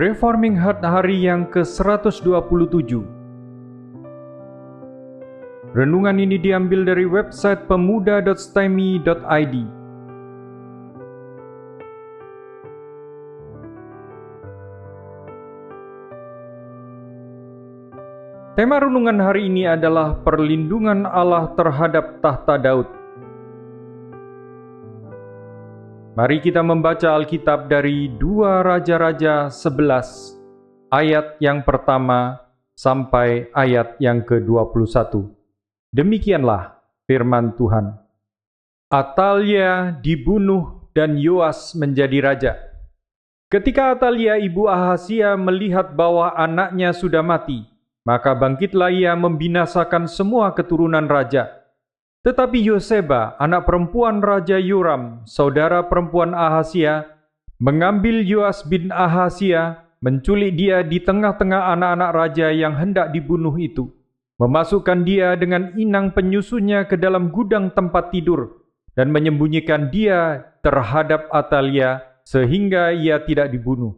Reforming Heart hari yang ke-127 Renungan ini diambil dari website pemuda.stemi.id Tema renungan hari ini adalah perlindungan Allah terhadap tahta Daud. Mari kita membaca Alkitab dari 2 Raja-Raja 11 ayat yang pertama sampai ayat yang ke-21. Demikianlah firman Tuhan. Atalia dibunuh dan Yoas menjadi raja. Ketika Atalia ibu Ahasia melihat bahwa anaknya sudah mati, maka bangkitlah ia membinasakan semua keturunan raja tetapi Yoseba, anak perempuan Raja Yoram, saudara perempuan Ahasia, mengambil Yoas bin Ahasia, menculik dia di tengah-tengah anak-anak raja yang hendak dibunuh itu, memasukkan dia dengan inang penyusunya ke dalam gudang tempat tidur, dan menyembunyikan dia terhadap Atalia sehingga ia tidak dibunuh.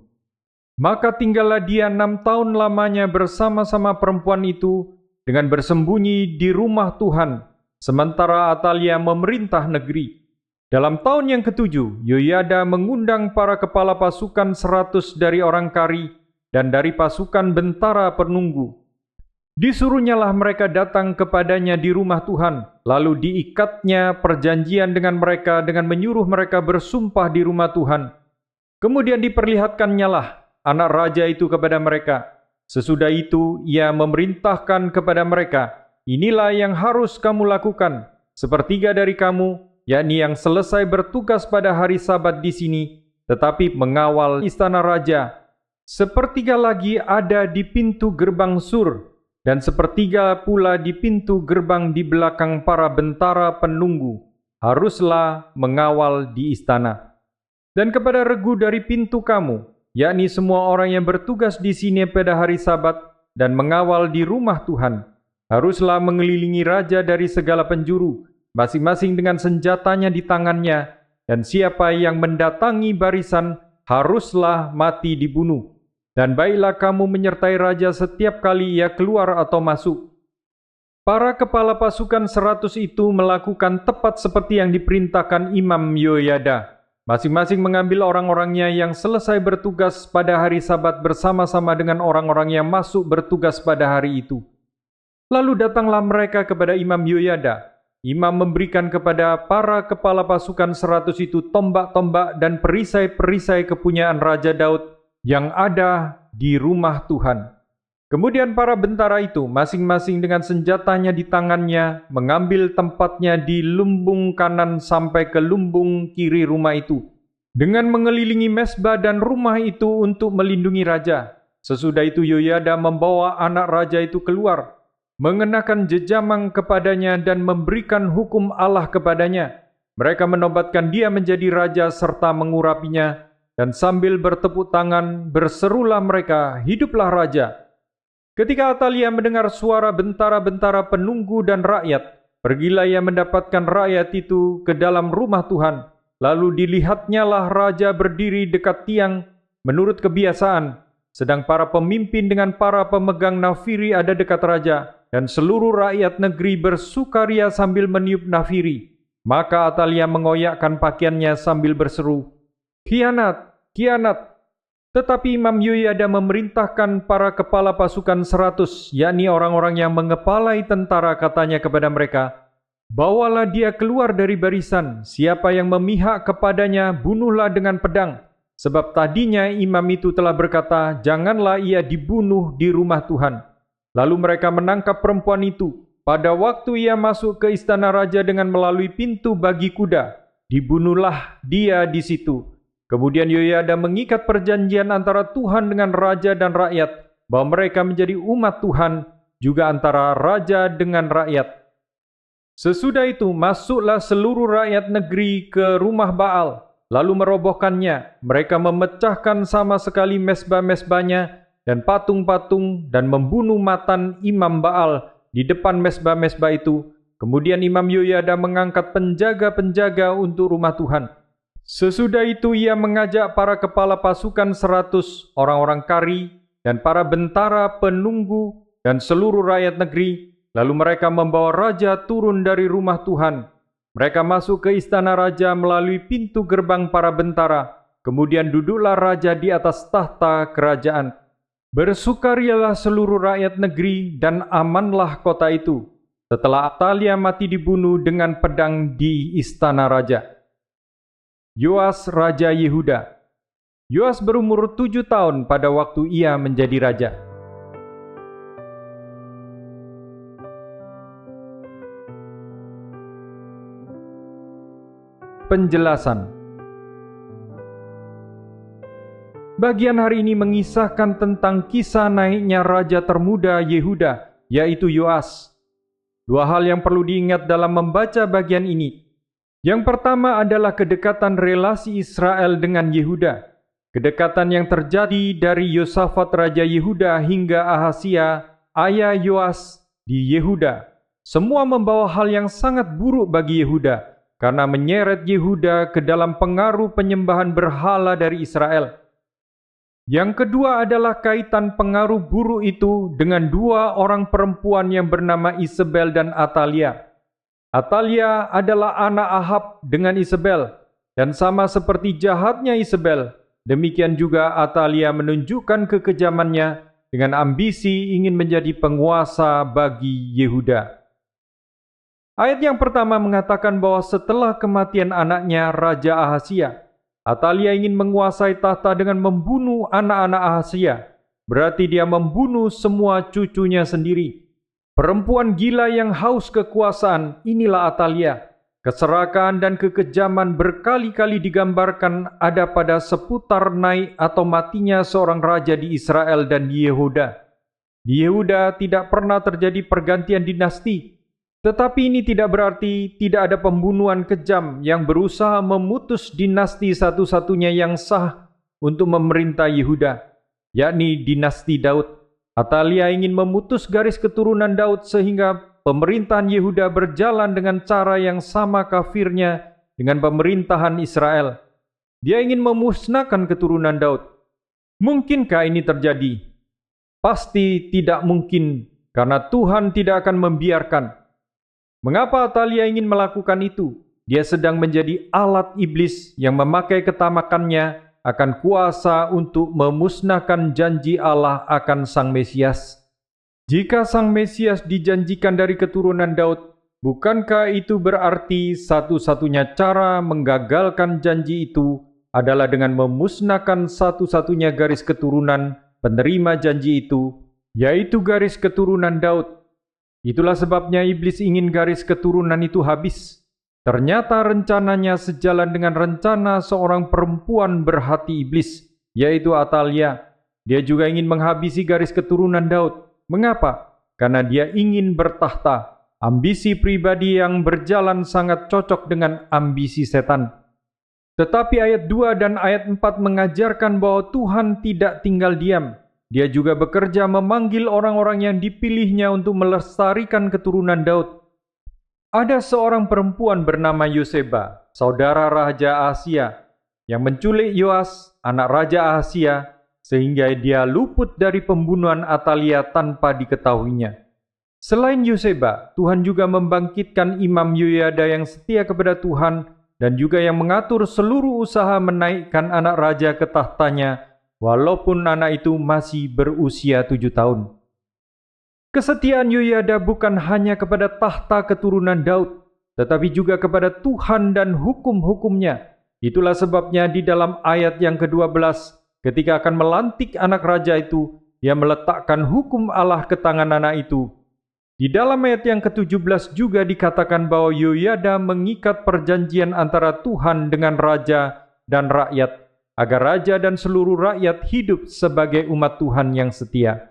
Maka tinggallah dia enam tahun lamanya bersama-sama perempuan itu dengan bersembunyi di rumah Tuhan, Sementara Atalia memerintah negeri. Dalam tahun yang ketujuh, Yoyada mengundang para kepala pasukan seratus dari orang Kari dan dari pasukan bentara penunggu. Disuruhnyalah mereka datang kepadanya di rumah Tuhan, lalu diikatnya perjanjian dengan mereka dengan menyuruh mereka bersumpah di rumah Tuhan. Kemudian diperlihatkannya lah anak raja itu kepada mereka. Sesudah itu ia memerintahkan kepada mereka, Inilah yang harus kamu lakukan. Sepertiga dari kamu, yakni yang selesai bertugas pada hari Sabat di sini, tetapi mengawal istana raja. Sepertiga lagi ada di pintu gerbang sur, dan sepertiga pula di pintu gerbang di belakang para bentara penunggu. Haruslah mengawal di istana. Dan kepada regu dari pintu kamu, yakni semua orang yang bertugas di sini pada hari Sabat dan mengawal di rumah Tuhan, haruslah mengelilingi raja dari segala penjuru, masing-masing dengan senjatanya di tangannya, dan siapa yang mendatangi barisan haruslah mati dibunuh. Dan baiklah kamu menyertai raja setiap kali ia keluar atau masuk. Para kepala pasukan seratus itu melakukan tepat seperti yang diperintahkan Imam Yoyada. Masing-masing mengambil orang-orangnya yang selesai bertugas pada hari sabat bersama-sama dengan orang-orang yang masuk bertugas pada hari itu. Lalu datanglah mereka kepada Imam Yoyada. Imam memberikan kepada para kepala pasukan seratus itu tombak-tombak dan perisai-perisai kepunyaan Raja Daud yang ada di rumah Tuhan. Kemudian para bentara itu masing-masing dengan senjatanya di tangannya mengambil tempatnya di lumbung kanan sampai ke lumbung kiri rumah itu. Dengan mengelilingi mesbah dan rumah itu untuk melindungi raja. Sesudah itu Yoyada membawa anak raja itu keluar mengenakan jejamang kepadanya dan memberikan hukum Allah kepadanya. Mereka menobatkan dia menjadi raja serta mengurapinya, dan sambil bertepuk tangan berserulah mereka, hiduplah raja. Ketika Atalia mendengar suara bentara-bentara penunggu dan rakyat, pergilah ia mendapatkan rakyat itu ke dalam rumah Tuhan. Lalu dilihatnyalah raja berdiri dekat tiang menurut kebiasaan, sedang para pemimpin dengan para pemegang nafiri ada dekat raja dan seluruh rakyat negeri bersukaria sambil meniup nafiri. Maka Atalia mengoyakkan pakaiannya sambil berseru, Kianat, kianat. Tetapi Imam Yoyada memerintahkan para kepala pasukan seratus, yakni orang-orang yang mengepalai tentara katanya kepada mereka, Bawalah dia keluar dari barisan, siapa yang memihak kepadanya bunuhlah dengan pedang. Sebab tadinya imam itu telah berkata, janganlah ia dibunuh di rumah Tuhan. Lalu mereka menangkap perempuan itu. Pada waktu ia masuk ke istana raja dengan melalui pintu bagi kuda, dibunuhlah dia di situ. Kemudian Yoyada mengikat perjanjian antara Tuhan dengan raja dan rakyat, bahwa mereka menjadi umat Tuhan, juga antara raja dengan rakyat. Sesudah itu masuklah seluruh rakyat negeri ke rumah Baal, lalu merobohkannya. Mereka memecahkan sama sekali mesbah-mesbahnya dan patung-patung dan membunuh matan Imam Baal di depan mesbah-mesbah itu. Kemudian Imam Yoyada mengangkat penjaga-penjaga untuk rumah Tuhan. Sesudah itu ia mengajak para kepala pasukan seratus orang-orang kari dan para bentara penunggu dan seluruh rakyat negeri, lalu mereka membawa raja turun dari rumah Tuhan. Mereka masuk ke istana raja melalui pintu gerbang para bentara, kemudian duduklah raja di atas tahta kerajaan. Bersukarialah seluruh rakyat negeri dan amanlah kota itu. Setelah Atalia mati dibunuh dengan pedang di istana raja. Yoas Raja Yehuda Yoas berumur tujuh tahun pada waktu ia menjadi raja. Penjelasan Bagian hari ini mengisahkan tentang kisah naiknya raja termuda Yehuda, yaitu Yoas. Dua hal yang perlu diingat dalam membaca bagian ini. Yang pertama adalah kedekatan relasi Israel dengan Yehuda. Kedekatan yang terjadi dari Yosafat Raja Yehuda hingga Ahasia, ayah Yoas di Yehuda. Semua membawa hal yang sangat buruk bagi Yehuda karena menyeret Yehuda ke dalam pengaruh penyembahan berhala dari Israel. Yang kedua adalah kaitan pengaruh buruk itu dengan dua orang perempuan yang bernama Isabel dan Atalia. Atalia adalah anak Ahab dengan Isabel, dan sama seperti jahatnya Isabel, demikian juga Atalia menunjukkan kekejamannya dengan ambisi ingin menjadi penguasa bagi Yehuda. Ayat yang pertama mengatakan bahwa setelah kematian anaknya Raja Ahasia, Atalia ingin menguasai tahta dengan membunuh anak-anak Ahasia. Berarti dia membunuh semua cucunya sendiri. Perempuan gila yang haus kekuasaan, inilah Atalia. Keserakan dan kekejaman berkali-kali digambarkan ada pada seputar naik atau matinya seorang raja di Israel dan di Yehuda. Di Yehuda tidak pernah terjadi pergantian dinasti, tetapi ini tidak berarti tidak ada pembunuhan kejam yang berusaha memutus dinasti satu-satunya yang sah untuk memerintah Yehuda, yakni dinasti Daud. Atalia ingin memutus garis keturunan Daud sehingga pemerintahan Yehuda berjalan dengan cara yang sama kafirnya dengan pemerintahan Israel. Dia ingin memusnahkan keturunan Daud. Mungkinkah ini terjadi? Pasti tidak mungkin karena Tuhan tidak akan membiarkan. Mengapa Atalia ingin melakukan itu? Dia sedang menjadi alat iblis yang memakai ketamakannya akan kuasa untuk memusnahkan janji Allah akan Sang Mesias. Jika Sang Mesias dijanjikan dari keturunan Daud, bukankah itu berarti satu-satunya cara menggagalkan janji itu adalah dengan memusnahkan satu-satunya garis keturunan penerima janji itu, yaitu garis keturunan Daud? Itulah sebabnya iblis ingin garis keturunan itu habis Ternyata rencananya sejalan dengan rencana seorang perempuan berhati iblis, yaitu Atalia. Dia juga ingin menghabisi garis keturunan Daud. Mengapa? Karena dia ingin bertahta. Ambisi pribadi yang berjalan sangat cocok dengan ambisi setan. Tetapi ayat 2 dan ayat 4 mengajarkan bahwa Tuhan tidak tinggal diam. Dia juga bekerja memanggil orang-orang yang dipilihnya untuk melestarikan keturunan Daud. Ada seorang perempuan bernama Yoseba, saudara Raja Asia, yang menculik Yoas, anak Raja Asia, sehingga dia luput dari pembunuhan Atalia tanpa diketahuinya. Selain Yoseba, Tuhan juga membangkitkan Imam Yoyada yang setia kepada Tuhan dan juga yang mengatur seluruh usaha menaikkan anak raja ke tahtanya, walaupun anak itu masih berusia tujuh tahun. Kesetiaan Yoyada bukan hanya kepada tahta keturunan Daud, tetapi juga kepada Tuhan dan hukum-hukumnya. Itulah sebabnya di dalam ayat yang ke-12, ketika akan melantik anak raja itu, dia meletakkan hukum Allah ke tangan anak itu. Di dalam ayat yang ke-17 juga dikatakan bahwa Yoyada mengikat perjanjian antara Tuhan dengan raja dan rakyat, agar raja dan seluruh rakyat hidup sebagai umat Tuhan yang setia.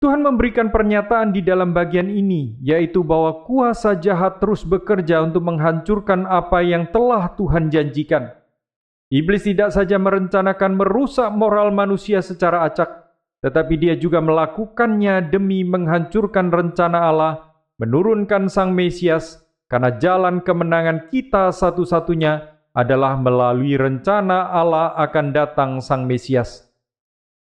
Tuhan memberikan pernyataan di dalam bagian ini, yaitu bahwa kuasa jahat terus bekerja untuk menghancurkan apa yang telah Tuhan janjikan. Iblis tidak saja merencanakan merusak moral manusia secara acak, tetapi dia juga melakukannya demi menghancurkan rencana Allah, menurunkan Sang Mesias, karena jalan kemenangan kita satu-satunya adalah melalui rencana Allah akan datang Sang Mesias.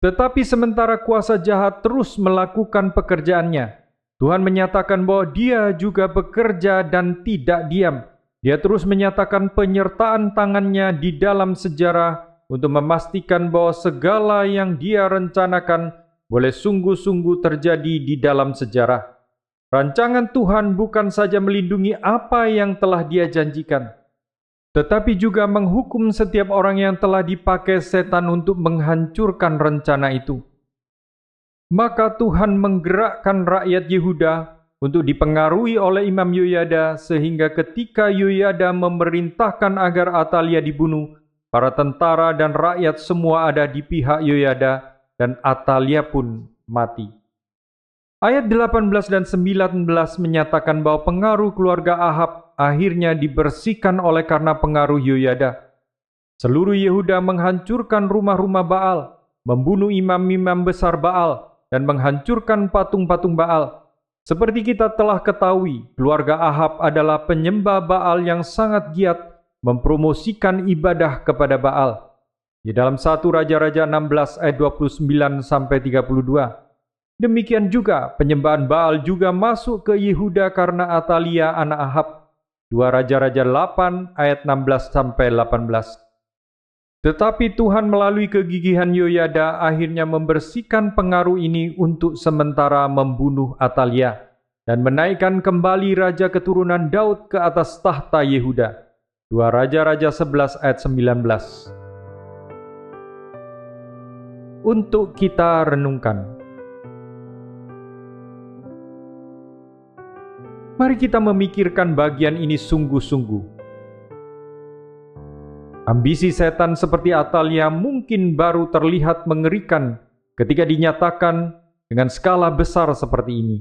Tetapi sementara kuasa jahat terus melakukan pekerjaannya, Tuhan menyatakan bahwa Dia juga bekerja dan tidak diam. Dia terus menyatakan penyertaan tangannya di dalam sejarah untuk memastikan bahwa segala yang Dia rencanakan boleh sungguh-sungguh terjadi di dalam sejarah. Rancangan Tuhan bukan saja melindungi apa yang telah Dia janjikan, tetapi juga menghukum setiap orang yang telah dipakai setan untuk menghancurkan rencana itu. Maka Tuhan menggerakkan rakyat Yehuda untuk dipengaruhi oleh Imam Yoyada sehingga ketika Yoyada memerintahkan agar Atalia dibunuh, para tentara dan rakyat semua ada di pihak Yoyada dan Atalia pun mati. Ayat 18 dan 19 menyatakan bahwa pengaruh keluarga Ahab akhirnya dibersihkan oleh karena pengaruh Yoyada. Seluruh Yehuda menghancurkan rumah-rumah Baal, membunuh imam-imam besar Baal, dan menghancurkan patung-patung Baal. Seperti kita telah ketahui, keluarga Ahab adalah penyembah Baal yang sangat giat mempromosikan ibadah kepada Baal. Di dalam satu Raja-Raja 16 ayat 29 sampai 32. Demikian juga penyembahan Baal juga masuk ke Yehuda karena Atalia anak Ahab 2 Raja-Raja 8 ayat 16 sampai 18. Tetapi Tuhan melalui kegigihan Yoyada akhirnya membersihkan pengaruh ini untuk sementara membunuh Atalia dan menaikkan kembali raja keturunan Daud ke atas tahta Yehuda. 2 Raja-Raja 11 ayat 19. Untuk kita renungkan. Mari kita memikirkan bagian ini sungguh-sungguh. Ambisi setan seperti Atalia mungkin baru terlihat mengerikan ketika dinyatakan dengan skala besar seperti ini,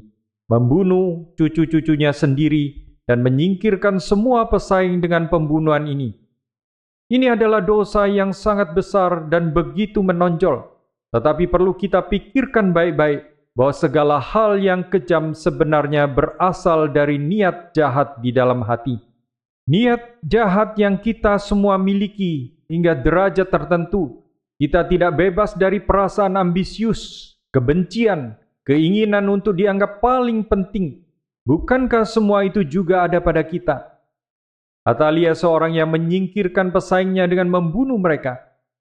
membunuh cucu-cucunya sendiri dan menyingkirkan semua pesaing dengan pembunuhan ini. Ini adalah dosa yang sangat besar dan begitu menonjol, tetapi perlu kita pikirkan baik-baik bahwa segala hal yang kejam sebenarnya berasal dari niat jahat di dalam hati. Niat jahat yang kita semua miliki hingga derajat tertentu. Kita tidak bebas dari perasaan ambisius, kebencian, keinginan untuk dianggap paling penting. Bukankah semua itu juga ada pada kita? Atalia seorang yang menyingkirkan pesaingnya dengan membunuh mereka.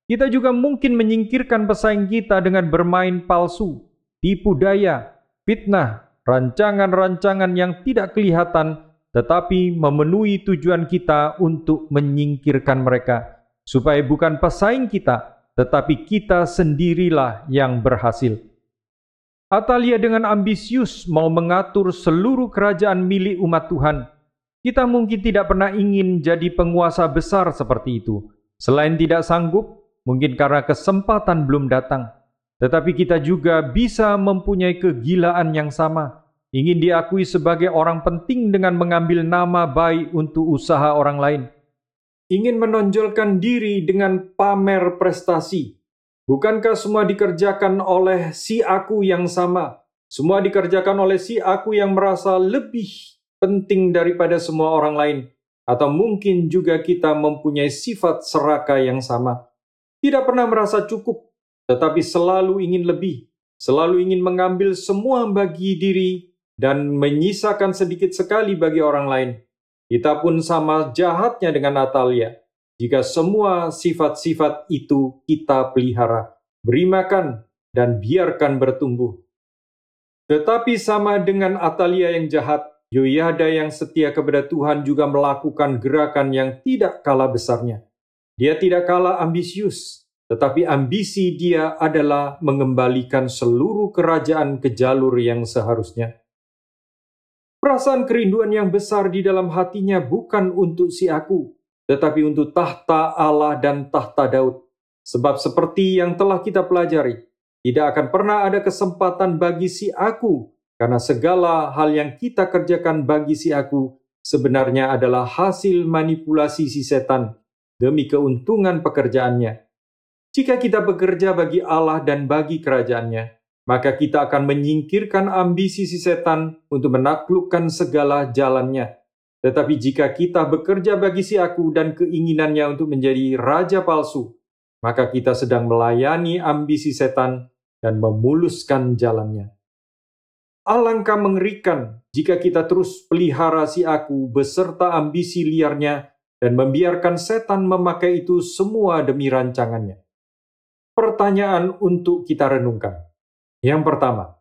Kita juga mungkin menyingkirkan pesaing kita dengan bermain palsu, tipu daya, fitnah, rancangan-rancangan yang tidak kelihatan tetapi memenuhi tujuan kita untuk menyingkirkan mereka, supaya bukan pesaing kita, tetapi kita sendirilah yang berhasil. Atalia dengan ambisius mau mengatur seluruh kerajaan milik umat Tuhan. Kita mungkin tidak pernah ingin jadi penguasa besar seperti itu. Selain tidak sanggup, mungkin karena kesempatan belum datang. Tetapi kita juga bisa mempunyai kegilaan yang sama, ingin diakui sebagai orang penting dengan mengambil nama baik untuk usaha orang lain. Ingin menonjolkan diri dengan pamer prestasi. Bukankah semua dikerjakan oleh si aku yang sama? Semua dikerjakan oleh si aku yang merasa lebih penting daripada semua orang lain. Atau mungkin juga kita mempunyai sifat serakah yang sama. Tidak pernah merasa cukup tetapi selalu ingin lebih, selalu ingin mengambil semua bagi diri dan menyisakan sedikit sekali bagi orang lain. Kita pun sama jahatnya dengan Natalia. Jika semua sifat-sifat itu kita pelihara, beri makan, dan biarkan bertumbuh. Tetapi sama dengan Atalia yang jahat, Yoyada yang setia kepada Tuhan juga melakukan gerakan yang tidak kalah besarnya. Dia tidak kalah ambisius, tetapi ambisi dia adalah mengembalikan seluruh kerajaan ke jalur yang seharusnya. Perasaan kerinduan yang besar di dalam hatinya bukan untuk si aku, tetapi untuk tahta Allah dan tahta Daud. Sebab seperti yang telah kita pelajari, tidak akan pernah ada kesempatan bagi si aku, karena segala hal yang kita kerjakan bagi si aku sebenarnya adalah hasil manipulasi si setan demi keuntungan pekerjaannya jika kita bekerja bagi Allah dan bagi kerajaannya, maka kita akan menyingkirkan ambisi si setan untuk menaklukkan segala jalannya. Tetapi jika kita bekerja bagi si aku dan keinginannya untuk menjadi raja palsu, maka kita sedang melayani ambisi setan dan memuluskan jalannya. Alangkah mengerikan jika kita terus pelihara si aku beserta ambisi liarnya dan membiarkan setan memakai itu semua demi rancangannya. Pertanyaan untuk kita renungkan. Yang pertama,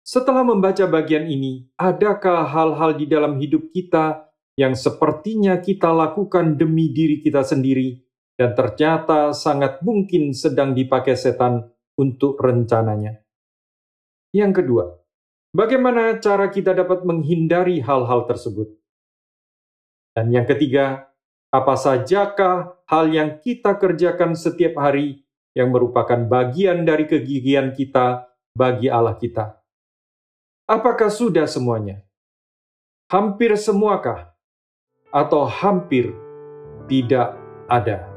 setelah membaca bagian ini, adakah hal-hal di dalam hidup kita yang sepertinya kita lakukan demi diri kita sendiri dan ternyata sangat mungkin sedang dipakai setan untuk rencananya? Yang kedua, Bagaimana cara kita dapat menghindari hal-hal tersebut? Dan yang ketiga, apa sajakah hal yang kita kerjakan setiap hari yang merupakan bagian dari kegigihan kita bagi Allah kita? Apakah sudah semuanya? Hampir semuakah? Atau hampir tidak ada?